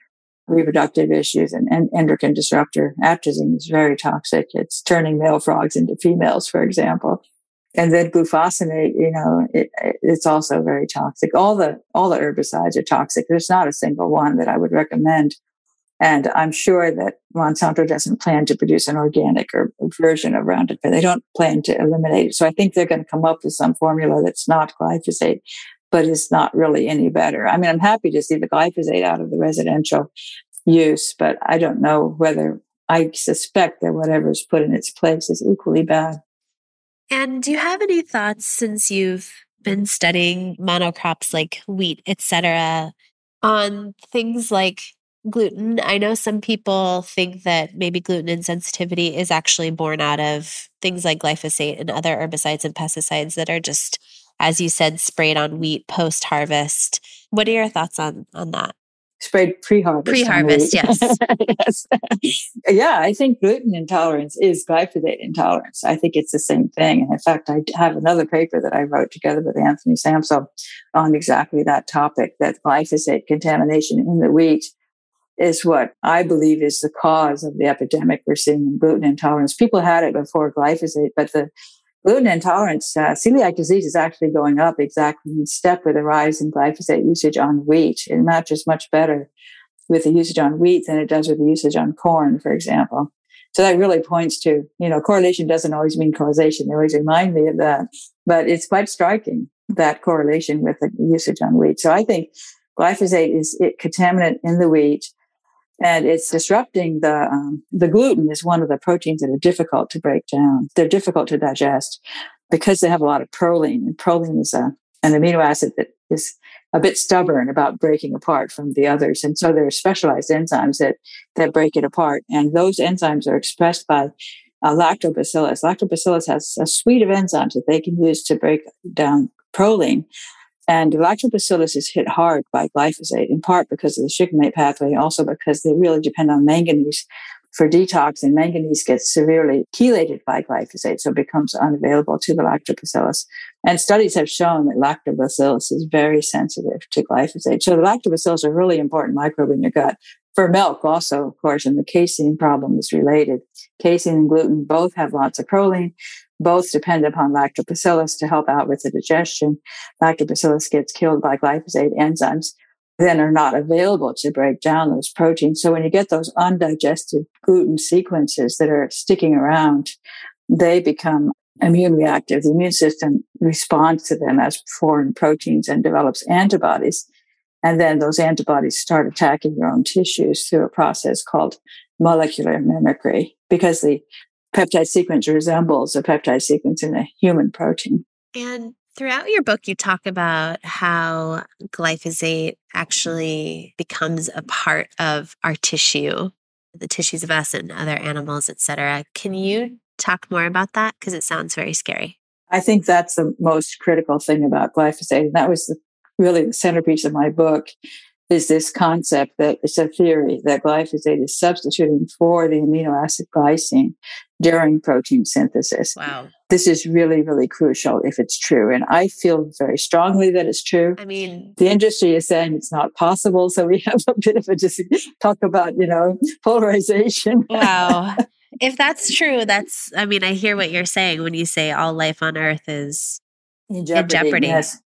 Speaker 3: reproductive issues, and, and endocrine disruptor. Atrazine is very toxic. It's turning male frogs into females, for example. And then glufosinate, you know, it, it's also very toxic. All the all the herbicides are toxic. There's not a single one that I would recommend. And I'm sure that Monsanto doesn't plan to produce an organic or version of Roundup, they don't plan to eliminate it. So I think they're going to come up with some formula that's not glyphosate, but is not really any better. I mean, I'm happy to see the glyphosate out of the residential use, but I don't know whether I suspect that whatever's put in its place is equally bad.
Speaker 4: And do you have any thoughts since you've been studying monocrops like wheat, et cetera, on things like gluten? I know some people think that maybe gluten insensitivity is actually born out of things like glyphosate and other herbicides and pesticides that are just, as you said, sprayed on wheat post harvest. What are your thoughts on on that?
Speaker 3: Sprayed pre-harvest.
Speaker 4: Pre-harvest,
Speaker 3: wheat. yes. yeah, I think gluten intolerance is glyphosate intolerance. I think it's the same thing. And in fact, I have another paper that I wrote together with Anthony Samsel on exactly that topic, that glyphosate contamination in the wheat is what I believe is the cause of the epidemic we're seeing in gluten intolerance. People had it before glyphosate, but the gluten intolerance, uh, celiac disease is actually going up exactly in step with the rise in glyphosate usage on wheat. It matches much better with the usage on wheat than it does with the usage on corn, for example. So that really points to, you know, correlation doesn't always mean causation. They always remind me of that, but it's quite striking that correlation with the usage on wheat. So I think glyphosate is a contaminant in the wheat and it's disrupting the um, the gluten is one of the proteins that are difficult to break down. They're difficult to digest because they have a lot of proline, and proline is a, an amino acid that is a bit stubborn about breaking apart from the others. And so there are specialized enzymes that that break it apart, and those enzymes are expressed by uh, lactobacillus. Lactobacillus has a suite of enzymes that they can use to break down proline. And lactobacillus is hit hard by glyphosate, in part because of the shikimate pathway, also because they really depend on manganese for detox, and manganese gets severely chelated by glyphosate, so it becomes unavailable to the lactobacillus. And studies have shown that lactobacillus is very sensitive to glyphosate. So the lactobacillus are really important microbe in your gut. For milk, also, of course, and the casein problem is related. Casein and gluten both have lots of proline both depend upon lactobacillus to help out with the digestion. Lactobacillus gets killed by glyphosate enzymes, then are not available to break down those proteins. So when you get those undigested gluten sequences that are sticking around, they become immune reactive. The immune system responds to them as foreign proteins and develops antibodies. And then those antibodies start attacking your own tissues through a process called molecular mimicry because the peptide sequence resembles a peptide sequence in a human protein.
Speaker 4: And throughout your book, you talk about how glyphosate actually becomes a part of our tissue, the tissues of us and other animals, et cetera. Can you talk more about that? Because it sounds very scary.
Speaker 3: I think that's the most critical thing about glyphosate. And that was the, really the centerpiece of my book is this concept that it's a theory that glyphosate is substituting for the amino acid glycine during protein synthesis.
Speaker 4: Wow.
Speaker 3: This is really, really crucial if it's true. And I feel very strongly that it's true.
Speaker 4: I mean,
Speaker 3: The industry is saying it's not possible. So we have a bit of a just talk about, you know, polarization.
Speaker 4: wow. if that's true, that's, I mean, I hear what you're saying when you say all life on earth is
Speaker 3: in jeopardy.
Speaker 4: jeopardy.
Speaker 3: Yes.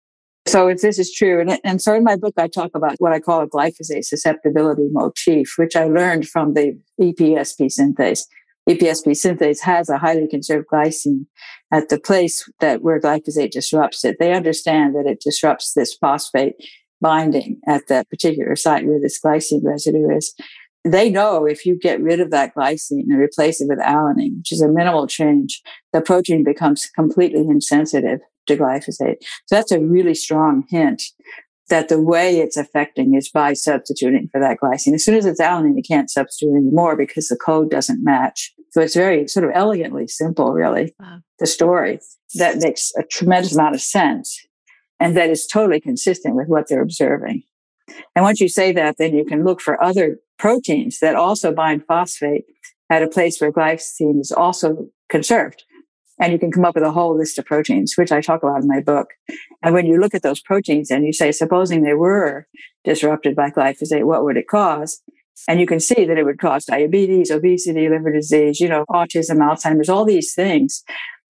Speaker 3: So if this is true, and, and so in my book, I talk about what I call a glyphosate susceptibility motif, which I learned from the EPSP synthase. EPSP synthase has a highly conserved glycine at the place that where glyphosate disrupts it. They understand that it disrupts this phosphate binding at that particular site where this glycine residue is. They know if you get rid of that glycine and replace it with alanine, which is a minimal change, the protein becomes completely insensitive to glyphosate. So that's a really strong hint that the way it's affecting is by substituting for that glycine. As soon as it's alanine, you can't substitute anymore because the code doesn't match. So it's very sort of elegantly simple, really, wow. the story that makes a tremendous amount of sense and that is totally consistent with what they're observing. And once you say that, then you can look for other proteins that also bind phosphate at a place where glycine is also conserved. And you can come up with a whole list of proteins, which I talk about in my book. And when you look at those proteins and you say, supposing they were disrupted by glyphosate, what would it cause? And you can see that it would cause diabetes, obesity, liver disease, you know, autism, Alzheimer's, all these things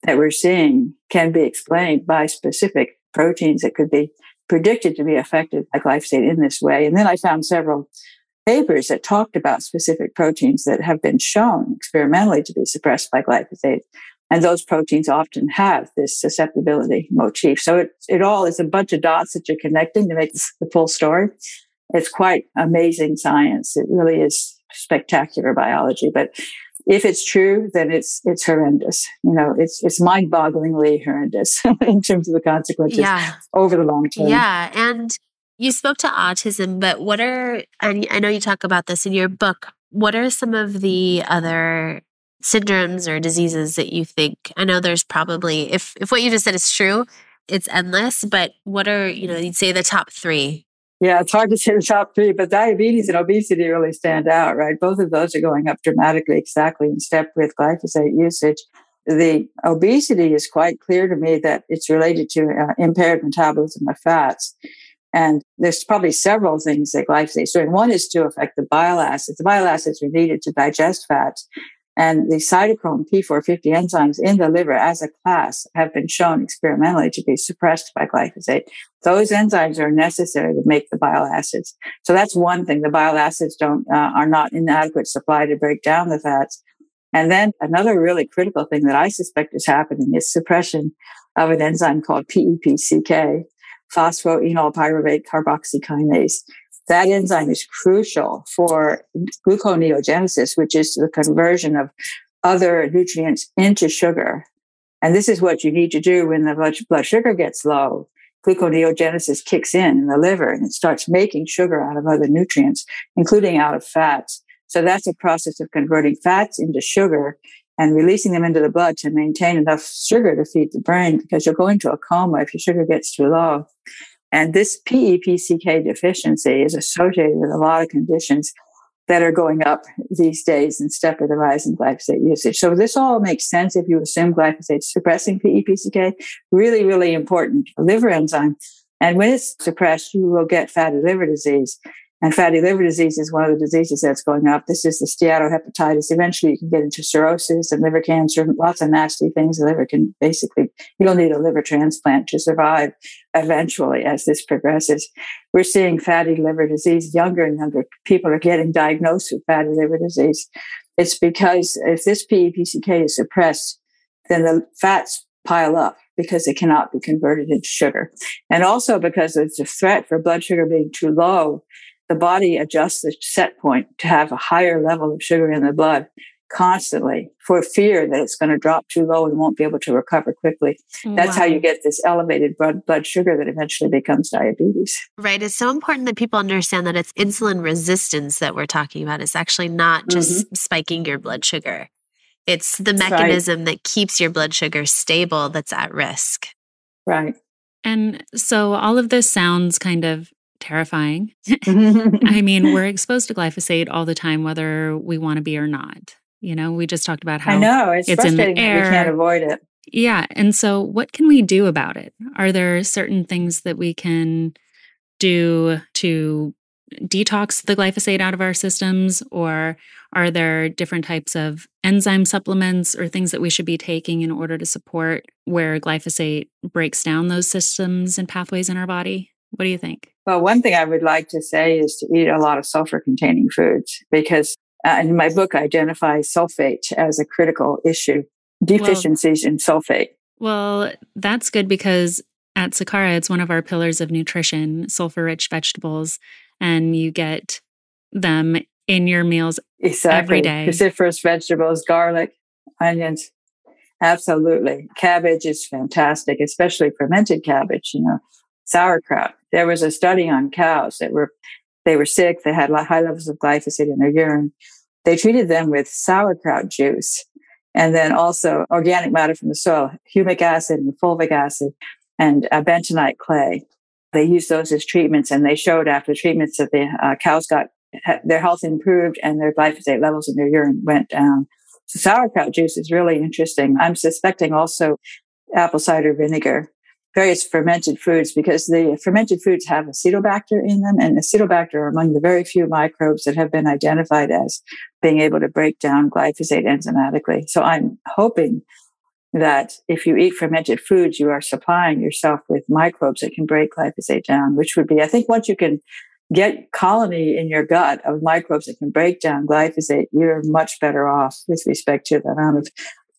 Speaker 3: that we're seeing can be explained by specific proteins that could be predicted to be affected by glyphosate in this way. And then I found several papers that talked about specific proteins that have been shown experimentally to be suppressed by glyphosate. And those proteins often have this susceptibility motif. So it, it all is a bunch of dots that you're connecting to make the full story. It's quite amazing science. It really is spectacular biology. But if it's true, then it's it's horrendous. You know, it's it's mind-bogglingly horrendous in terms of the consequences yeah. over the long term.
Speaker 4: Yeah, and you spoke to autism, but what are and I know you talk about this in your book. What are some of the other syndromes or diseases that you think? I know there's probably if if what you just said is true, it's endless. But what are you know? You'd say the top three
Speaker 3: yeah, it's hard to say the top three, but diabetes and obesity really stand out, right? Both of those are going up dramatically, exactly in step with glyphosate usage. The obesity is quite clear to me that it's related to uh, impaired metabolism of fats. And there's probably several things that glyphosate is doing. One is to affect the bile acids. The bile acids are needed to digest fats. And the cytochrome P450 enzymes in the liver as a class have been shown experimentally to be suppressed by glyphosate. Those enzymes are necessary to make the bile acids. So that's one thing. The bile acids don't, uh, are not in adequate supply to break down the fats. And then another really critical thing that I suspect is happening is suppression of an enzyme called PEPCK, phosphoenolpyruvate carboxykinase. That enzyme is crucial for gluconeogenesis, which is the conversion of other nutrients into sugar. And this is what you need to do when the blood sugar gets low. Gluconeogenesis kicks in in the liver and it starts making sugar out of other nutrients, including out of fats. So that's a process of converting fats into sugar and releasing them into the blood to maintain enough sugar to feed the brain because you'll go into a coma if your sugar gets too low. And this PEPCK deficiency is associated with a lot of conditions that are going up these days in step with the rise in glyphosate usage. So this all makes sense if you assume glyphosate suppressing PEPCK, really, really important liver enzyme. And when it's suppressed, you will get fatty liver disease. And fatty liver disease is one of the diseases that's going up. This is the steatohepatitis. Eventually, you can get into cirrhosis and liver cancer, lots of nasty things. The liver can basically, you'll need a liver transplant to survive eventually as this progresses. We're seeing fatty liver disease. Younger and younger people are getting diagnosed with fatty liver disease. It's because if this PEPCK is suppressed, then the fats pile up because they cannot be converted into sugar. And also because it's a threat for blood sugar being too low the body adjusts the set point to have a higher level of sugar in the blood constantly for fear that it's going to drop too low and won't be able to recover quickly. That's wow. how you get this elevated blood, blood sugar that eventually becomes diabetes.
Speaker 4: Right. It's so important that people understand that it's insulin resistance that we're talking about. It's actually not just mm-hmm. spiking your blood sugar. It's the mechanism right. that keeps your blood sugar stable that's at risk.
Speaker 3: Right.
Speaker 1: And so all of this sounds kind of terrifying. I mean, we're exposed to glyphosate all the time, whether we want to be or not. You know, we just talked about how
Speaker 3: I know it's, it's in the air. We can't avoid it.
Speaker 1: Yeah. And so, what can we do about it? Are there certain things that we can do to detox the glyphosate out of our systems? Or are there different types of enzyme supplements or things that we should be taking in order to support where glyphosate breaks down those systems and pathways in our body? What do you think?
Speaker 3: Well, one thing I would like to say is to eat a lot of sulfur containing foods because uh, in my book, I identify sulfate as a critical issue, deficiencies well, in sulfate.
Speaker 1: Well, that's good because at Sakara, it's one of our pillars of nutrition, sulfur rich vegetables, and you get them in your meals exactly. every day.
Speaker 3: Cruciferous vegetables, garlic, onions. Absolutely. Cabbage is fantastic, especially fermented cabbage, you know, sauerkraut. There was a study on cows that were they were sick. They had high levels of glyphosate in their urine. They treated them with sauerkraut juice, And then also organic matter from the soil, humic acid and fulvic acid and uh, bentonite clay. They used those as treatments and they showed after treatments that the uh, cows got their health improved and their glyphosate levels in their urine went down. So sauerkraut juice is really interesting. I'm suspecting also apple cider vinegar, various fermented foods, because the fermented foods have acetobacter in them, and acetobacter are among the very few microbes that have been identified as being able to break down glyphosate enzymatically. So I'm hoping that if you eat fermented foods, you are supplying yourself with microbes that can break glyphosate down, which would be, I think, once you can get colony in your gut of microbes that can break down glyphosate, you're much better off with respect to the amount of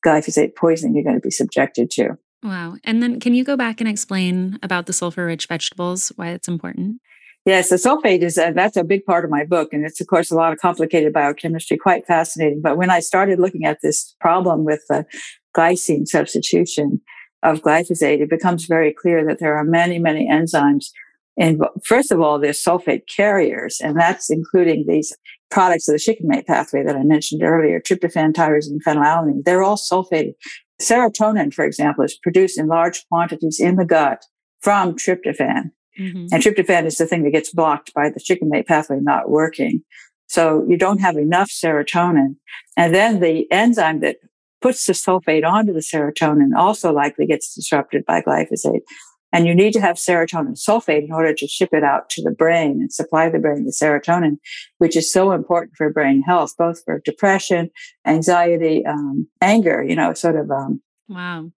Speaker 3: glyphosate poisoning you're going to be subjected to.
Speaker 1: Wow. And then can you go back and explain about the sulfur rich vegetables, why it's important?
Speaker 3: Yes, the sulfate is a, that's a big part of my book, and it's of course a lot of complicated biochemistry, quite fascinating. But when I started looking at this problem with the glycine substitution of glyphosate, it becomes very clear that there are many, many enzymes and first of all, there's sulfate carriers, and that's including these products of the shikimate pathway that I mentioned earlier, tryptophan, tyrosine, phenylalanine. They're all sulfated. Serotonin, for example, is produced in large quantities in the gut from tryptophan. Mm-hmm. And tryptophan is the thing that gets blocked by the shikimate pathway not working. So you don't have enough serotonin. And then the enzyme that puts the sulfate onto the serotonin also likely gets disrupted by glyphosate. And you need to have serotonin sulfate in order to ship it out to the brain and supply the brain with serotonin, which is so important for brain health, both for depression, anxiety, um, anger, you know, sort of. Um,
Speaker 1: wow.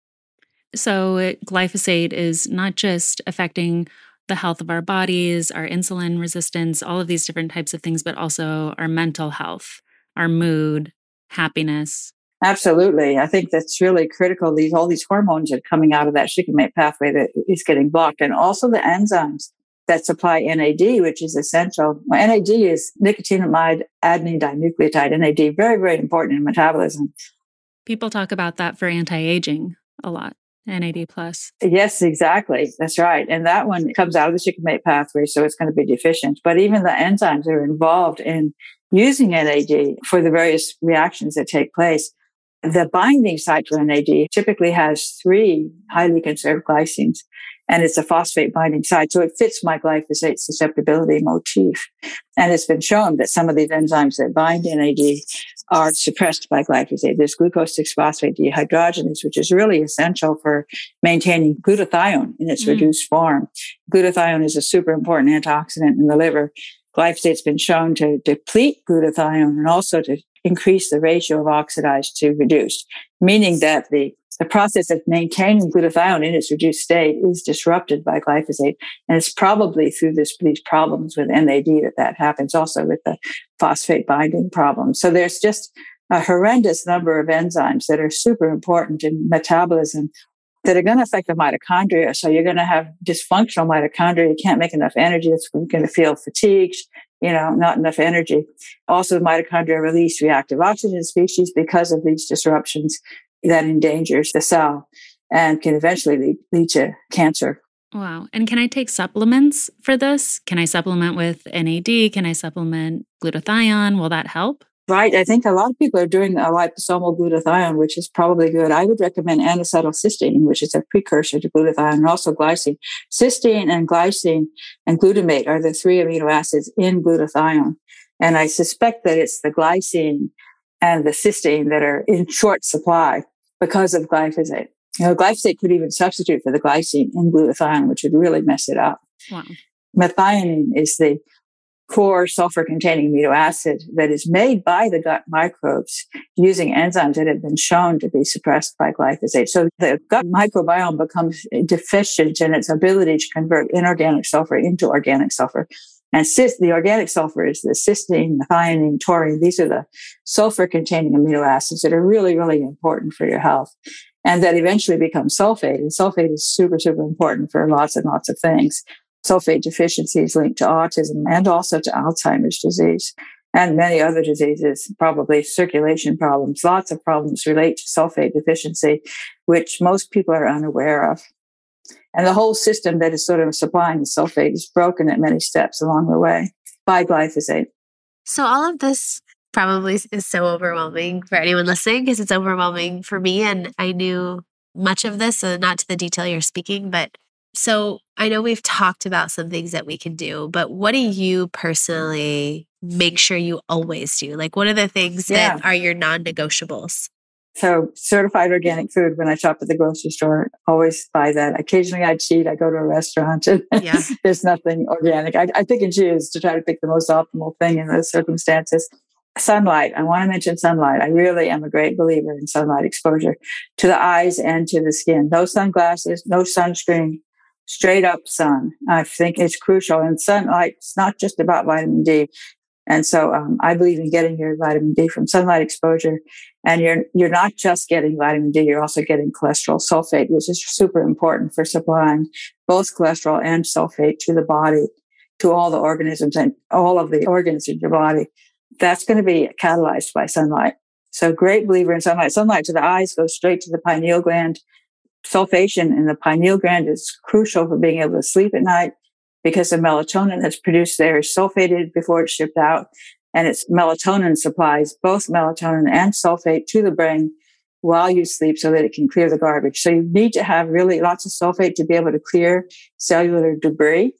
Speaker 1: So glyphosate is not just affecting the health of our bodies, our insulin resistance, all of these different types of things, but also our mental health, our mood, happiness.
Speaker 3: Absolutely. I think that's really critical. These all these hormones are coming out of that shikimate pathway that is getting blocked. And also the enzymes that supply NAD, which is essential. Well, NAD is nicotinamide adenine dinucleotide, NAD, very, very important in metabolism.
Speaker 1: People talk about that for anti-aging a lot. NAD plus.
Speaker 3: Yes, exactly. That's right. And that one comes out of the shikimate pathway, so it's going to be deficient. But even the enzymes that are involved in using NAD for the various reactions that take place the binding site for NAD typically has three highly conserved glycines, and it's a phosphate binding site. So it fits my glyphosate susceptibility motif. And it's been shown that some of these enzymes that bind NAD are suppressed by glyphosate. There's glucose 6 phosphate dehydrogenase, which is really essential for maintaining glutathione in its mm. reduced form. Glutathione is a super important antioxidant in the liver. Glyphosate's been shown to deplete glutathione and also to increase the ratio of oxidized to reduced, meaning that the, the process of maintaining glutathione in its reduced state is disrupted by glyphosate. And it's probably through this, these problems with NAD that that happens also with the phosphate binding problem. So there's just a horrendous number of enzymes that are super important in metabolism that are going to affect the mitochondria. So you're going to have dysfunctional mitochondria. You can't make enough energy. It's going to feel fatigued you know, not enough energy. Also, mitochondria release reactive oxygen species because of these disruptions that endangers the cell and can eventually lead, lead to cancer.
Speaker 1: Wow. And can I take supplements for this? Can I supplement with NAD? Can I supplement glutathione? Will that help?
Speaker 3: Right. I think a lot of people are doing a liposomal glutathione, which is probably good. I would recommend N-acetylcysteine, which is a precursor to glutathione, and also glycine. Cysteine and glycine and glutamate are the three amino acids in glutathione. And I suspect that it's the glycine and the cysteine that are in short supply because of glyphosate. You know, glyphosate could even substitute for the glycine in glutathione, which would really mess it up. Wow. Methionine is the core sulfur containing amino acid that is made by the gut microbes using enzymes that have been shown to be suppressed by glyphosate. So the gut microbiome becomes deficient in its ability to convert inorganic sulfur into organic sulfur. And cis, the organic sulfur is the cysteine, methionine, taurine. These are the sulfur containing amino acids that are really, really important for your health. And that eventually become sulfate. And sulfate is super, super important for lots and lots of things sulfate deficiencies linked to autism and also to Alzheimer's disease and many other diseases, probably circulation problems. Lots of problems relate to sulfate deficiency, which most people are unaware of. And the whole system that is sort of supplying the sulfate is broken at many steps along the way by glyphosate.
Speaker 4: So all of this probably is so overwhelming for anyone listening because it's overwhelming for me. And I knew much of this, so not to the detail you're speaking, but so I know we've talked about some things that we can do, but what do you personally make sure you always do? Like, what are the things yeah. that are your non negotiables?
Speaker 3: So, certified organic food when I shop at the grocery store, always buy that. Occasionally I cheat. I go to a restaurant and yeah. there's nothing organic. I, I pick and choose to try to pick the most optimal thing in those circumstances. Sunlight. I want to mention sunlight. I really am a great believer in sunlight exposure to the eyes and to the skin. No sunglasses, no sunscreen, straight up sun. I think it's crucial. And sunlight, it's not just about vitamin D. And so um, I believe in getting your vitamin D from sunlight exposure. And you're you're not just getting vitamin D, you're also getting cholesterol sulfate, which is super important for supplying both cholesterol and sulfate to the body, to all the organisms and all of the organs in your body. That's going to be catalyzed by sunlight. So great believer in sunlight. Sunlight to the eyes goes straight to the pineal gland sulfation in the pineal gland is crucial for being able to sleep at night because the melatonin that's produced there is sulfated before it's shipped out. And it's melatonin supplies both melatonin and sulfate to the brain while you sleep so that it can clear the garbage. So you need to have really lots of sulfate to be able to clear cellular debris.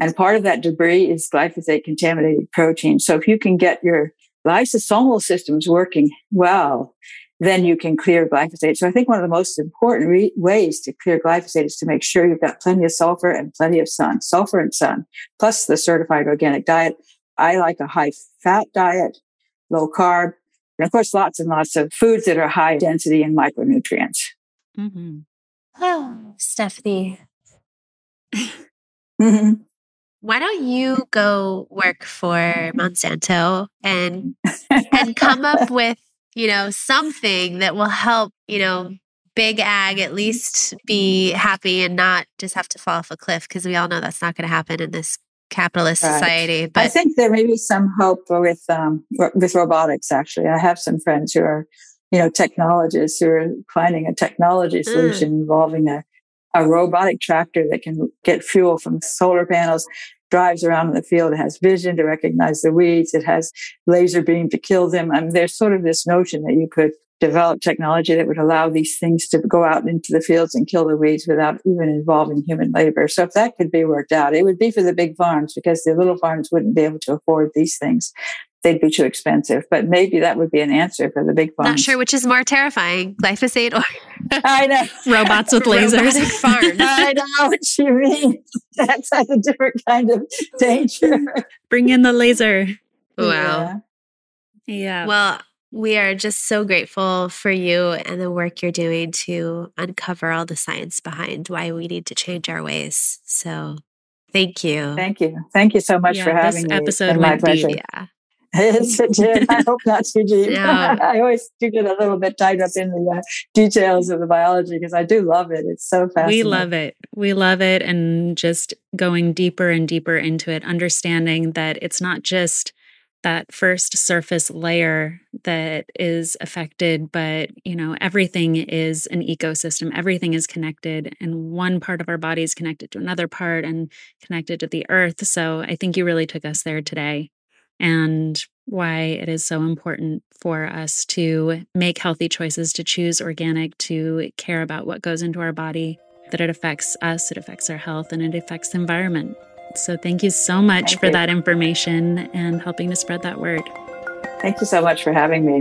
Speaker 3: And part of that debris is glyphosate contaminated protein. So if you can get your lysosomal systems working well, then you can clear glyphosate. So I think one of the most important re- ways to clear glyphosate is to make sure you've got plenty of sulfur and plenty of sun, sulfur and sun, plus the certified organic diet. I like a high fat diet, low carb, and of course, lots and lots of foods that are high density in micronutrients.
Speaker 4: Mm-hmm. Oh, Stephanie. mm-hmm. Why don't you go work for Monsanto and and come up with you know, something that will help, you know, big ag at least be happy and not just have to fall off a cliff because we all know that's not going to happen in this capitalist right. society.
Speaker 3: But I think there may be some hope with um, with robotics. Actually, I have some friends who are, you know, technologists who are finding a technology mm. solution mm. involving a a robotic tractor that can get fuel from solar panels drives around in the field. It has vision to recognize the weeds. It has laser beam to kill them. I mean, there's sort of this notion that you could develop technology that would allow these things to go out into the fields and kill the weeds without even involving human labor. So if that could be worked out, it would be for the big farms because the little farms wouldn't be able to afford these things they'd be too expensive. But maybe that would be an answer for the big farms.
Speaker 4: Not sure which is more terrifying, glyphosate or
Speaker 3: I know
Speaker 1: robots with lasers.
Speaker 4: farms.
Speaker 3: I know what you mean. That's like a different kind of danger.
Speaker 1: Bring in the laser.
Speaker 4: Wow.
Speaker 1: Yeah. yeah.
Speaker 4: Well, we are just so grateful for you and the work you're doing to uncover all the science behind why we need to change our ways. So Thank you.
Speaker 3: Thank you. Thank you so much yeah, for having
Speaker 1: this me. episode went deep. Yeah.
Speaker 3: Yes, it did. I hope not too deep. Yeah. I always do get a little bit tied up in the uh, details of the biology because I do love it. It's so fascinating.
Speaker 1: We love it. We love it. And just going deeper and deeper into it, understanding that it's not just that first surface layer that is affected but you know everything is an ecosystem everything is connected and one part of our body is connected to another part and connected to the earth so i think you really took us there today and why it is so important for us to make healthy choices, to choose organic, to care about what goes into our body, that it affects us, it affects our health, and it affects the environment. So, thank you so much thank for you. that information and helping to spread that word.
Speaker 3: Thank you so much for having me.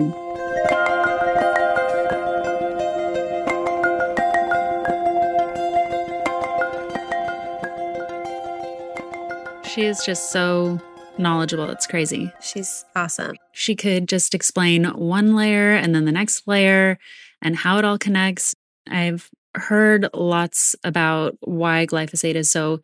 Speaker 1: She is just so knowledgeable. It's crazy.
Speaker 4: She's awesome.
Speaker 1: She could just explain one layer and then the next layer and how it all connects. I've heard lots about why glyphosate is so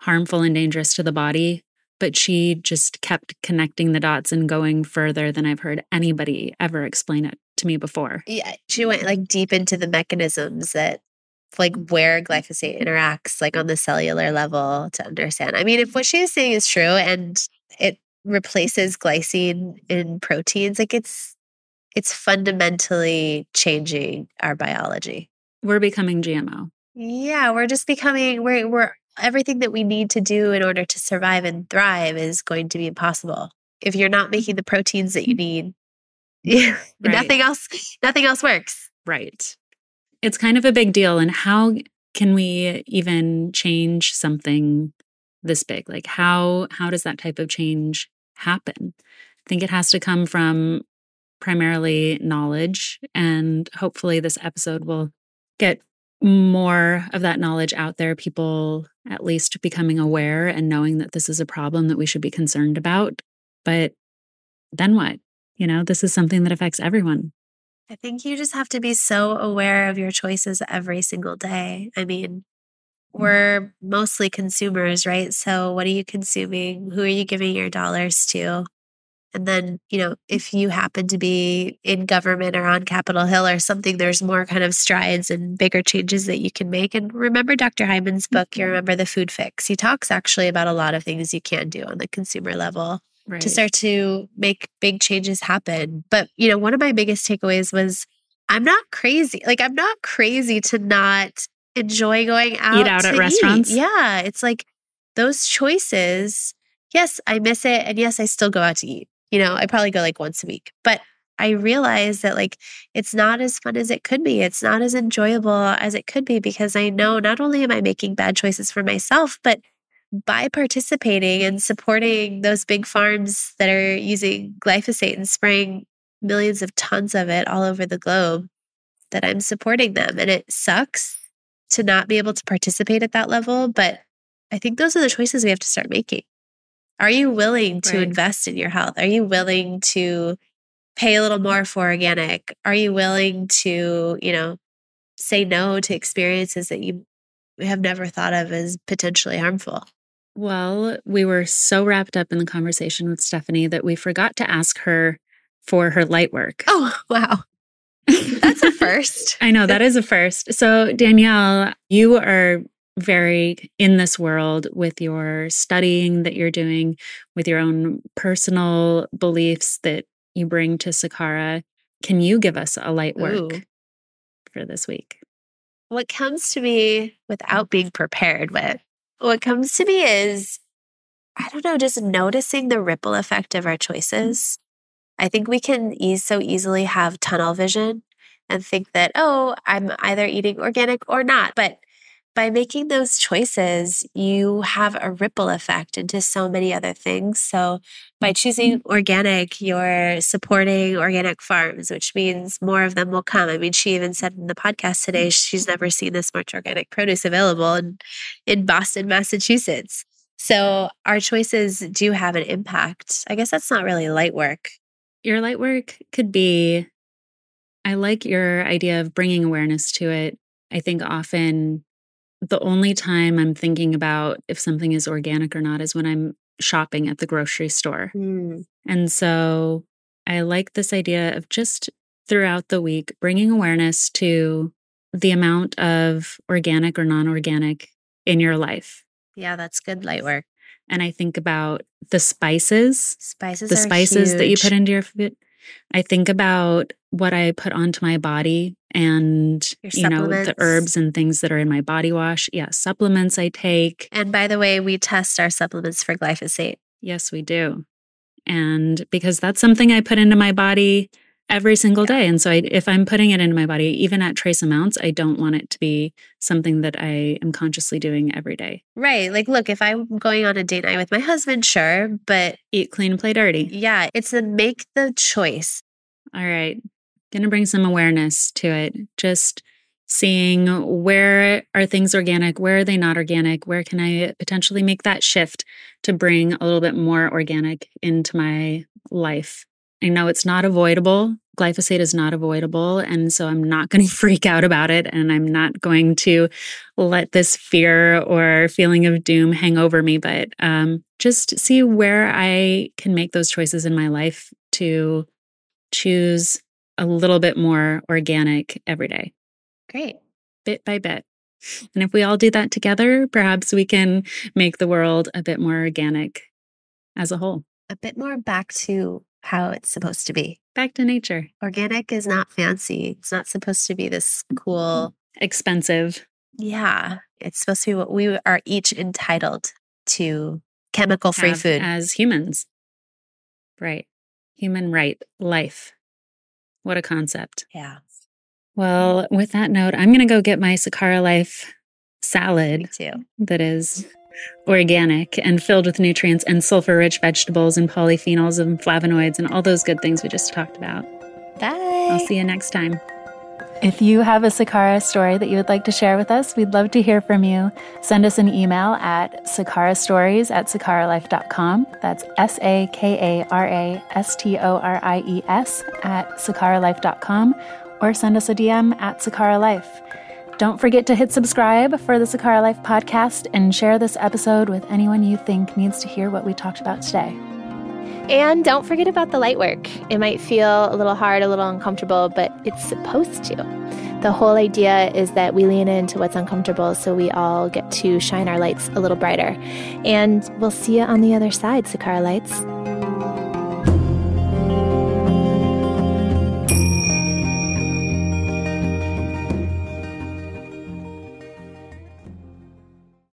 Speaker 1: harmful and dangerous to the body, but she just kept connecting the dots and going further than I've heard anybody ever explain it to me before.
Speaker 4: Yeah, she went like deep into the mechanisms that like where glyphosate interacts like on the cellular level to understand. I mean, if what she's saying is true and it replaces glycine in proteins like it's it's fundamentally changing our biology
Speaker 1: we're becoming gmo
Speaker 4: yeah we're just becoming we're we're everything that we need to do in order to survive and thrive is going to be impossible if you're not making the proteins that you mm-hmm. need Yeah.
Speaker 1: Right.
Speaker 4: Nothing else nothing else works.
Speaker 1: Right. It's kind of a big deal. And how can we even change something this big? Like how how does that type of change happen? I think it has to come from primarily knowledge. And hopefully this episode will get more of that knowledge out there, people at least becoming aware and knowing that this is a problem that we should be concerned about. But then what? You know, this is something that affects everyone.
Speaker 4: I think you just have to be so aware of your choices every single day. I mean, Mm-hmm. we're mostly consumers, right? So, what are you consuming? Who are you giving your dollars to? And then, you know, if mm-hmm. you happen to be in government or on Capitol Hill or something, there's more kind of strides and bigger changes that you can make. And remember Dr. Hyman's book, you mm-hmm. remember the food fix. He talks actually about a lot of things you can do on the consumer level
Speaker 1: Right.
Speaker 4: to start to make big changes happen. But, you know, one of my biggest takeaways was I'm not crazy. Like, I'm not crazy to not enjoy going out.
Speaker 1: eat out at
Speaker 4: to
Speaker 1: restaurants?
Speaker 4: Yeah. It's like those choices. Yes, I miss it. And yes, I still go out to eat. You know, I probably go like once a week. But I realize that like it's not as fun as it could be. It's not as enjoyable as it could be because I know not only am I making bad choices for myself, but by participating and supporting those big farms that are using glyphosate and spraying millions of tons of it all over the globe, that I'm supporting them. And it sucks to not be able to participate at that level. But I think those are the choices we have to start making. Are you willing to
Speaker 1: Right.
Speaker 4: invest in your health? Are you willing to pay a little more for organic? Are you willing to, you know, say no to experiences that you have never thought of as potentially harmful?
Speaker 1: Well, we were so wrapped up in the conversation with Stephanie that we forgot to ask her for her light work.
Speaker 4: Oh, wow. That's a first.
Speaker 1: I know that is a first. So, Danielle, you are very in this world with your studying that you're doing, with your own personal beliefs that you bring to Sakara. Can you give us a light work
Speaker 4: Ooh.
Speaker 1: for this week?
Speaker 4: what comes to me without being prepared with what comes to me is i don't know just noticing the ripple effect of our mm. choices i think we can ease so easily have tunnel vision and think that oh i'm either eating organic or not but by making those choices you have a ripple effect into so many other things so by choosing mm-hmm. organic, you're supporting organic farms, which means more of them will come. I mean, she even said in the podcast today she's never seen this much organic produce available in, in Boston, Massachusetts. So our choices do have an impact. I guess that's not really light work.
Speaker 1: Your light work could be I like your idea of bringing awareness to it. I think often the only time I'm thinking about if something is organic or not is when I'm shopping at the grocery store. Mm. And so I like this idea of just throughout the week bringing awareness to the amount of organic or non organic in your life.
Speaker 4: Yeah, that's good light work.
Speaker 1: And I think about the spices,
Speaker 4: Spices
Speaker 1: the spices that you put into your food. I think about what I put onto my body and, you know, the herbs and things that are in my body wash. Yeah, supplements I take.
Speaker 4: And by the way, we test our supplements for glyphosate.
Speaker 1: Yes, we do. And because that's something I put into my body every single
Speaker 4: Yeah.
Speaker 1: day. And so I, if I'm putting it into my body, even at trace amounts, I don't want it to be something that I am consciously doing every day.
Speaker 4: Right. Like, look, if I'm going on a date night with my husband, sure. But
Speaker 1: Eat clean, play dirty.
Speaker 4: yeah, it's a make the choice.
Speaker 1: All right. Gonna bring some awareness to it. Just seeing where are things organic, where are they not organic, where can I potentially make that shift to bring a little bit more organic into my life. I know it's not avoidable. Glyphosate is not avoidable. And so I'm not going to freak out about it. And I'm not going to let this fear or feeling of doom hang over me, but um, just see where I can make those choices in my life to choose a little bit more organic every day,
Speaker 4: Great.
Speaker 1: bit by bit. And if we all do that together, perhaps we can make the world a bit more organic as a whole.
Speaker 4: A bit more back to how it's supposed to be.
Speaker 1: Back to nature.
Speaker 4: Organic is not fancy. It's not supposed to be this cool.
Speaker 1: Expensive.
Speaker 4: Yeah. It's supposed to be what we are each entitled to chemical free food.
Speaker 1: as humans. Right. Human right, life.
Speaker 5: What a concept.
Speaker 4: Yeah.
Speaker 5: Well, with that note, I'm going to go get my Sakara Life salad
Speaker 4: Me too.
Speaker 5: that is organic and filled with nutrients and sulfur rich vegetables and polyphenols and flavonoids and all those good things we just talked about.
Speaker 4: Bye.
Speaker 5: I'll see you next time.
Speaker 1: If you have a Sakara story that you would like to share with us, we'd love to hear from you. Send us an email at sakarastories at sakaralife.com. That's S A K A R A S T O R I E S at sakaralife.com or send us a DM at Sakara Life. Don't forget to hit subscribe for the Sakara Life podcast and share this episode with anyone you think needs to hear what we talked about today.
Speaker 2: And don't forget about the light work. It might feel a little hard, a little uncomfortable, but it's supposed to. The whole idea is that we lean into what's uncomfortable so we all get to shine our lights a little brighter. And we'll see you on the other side, Sakara Lights.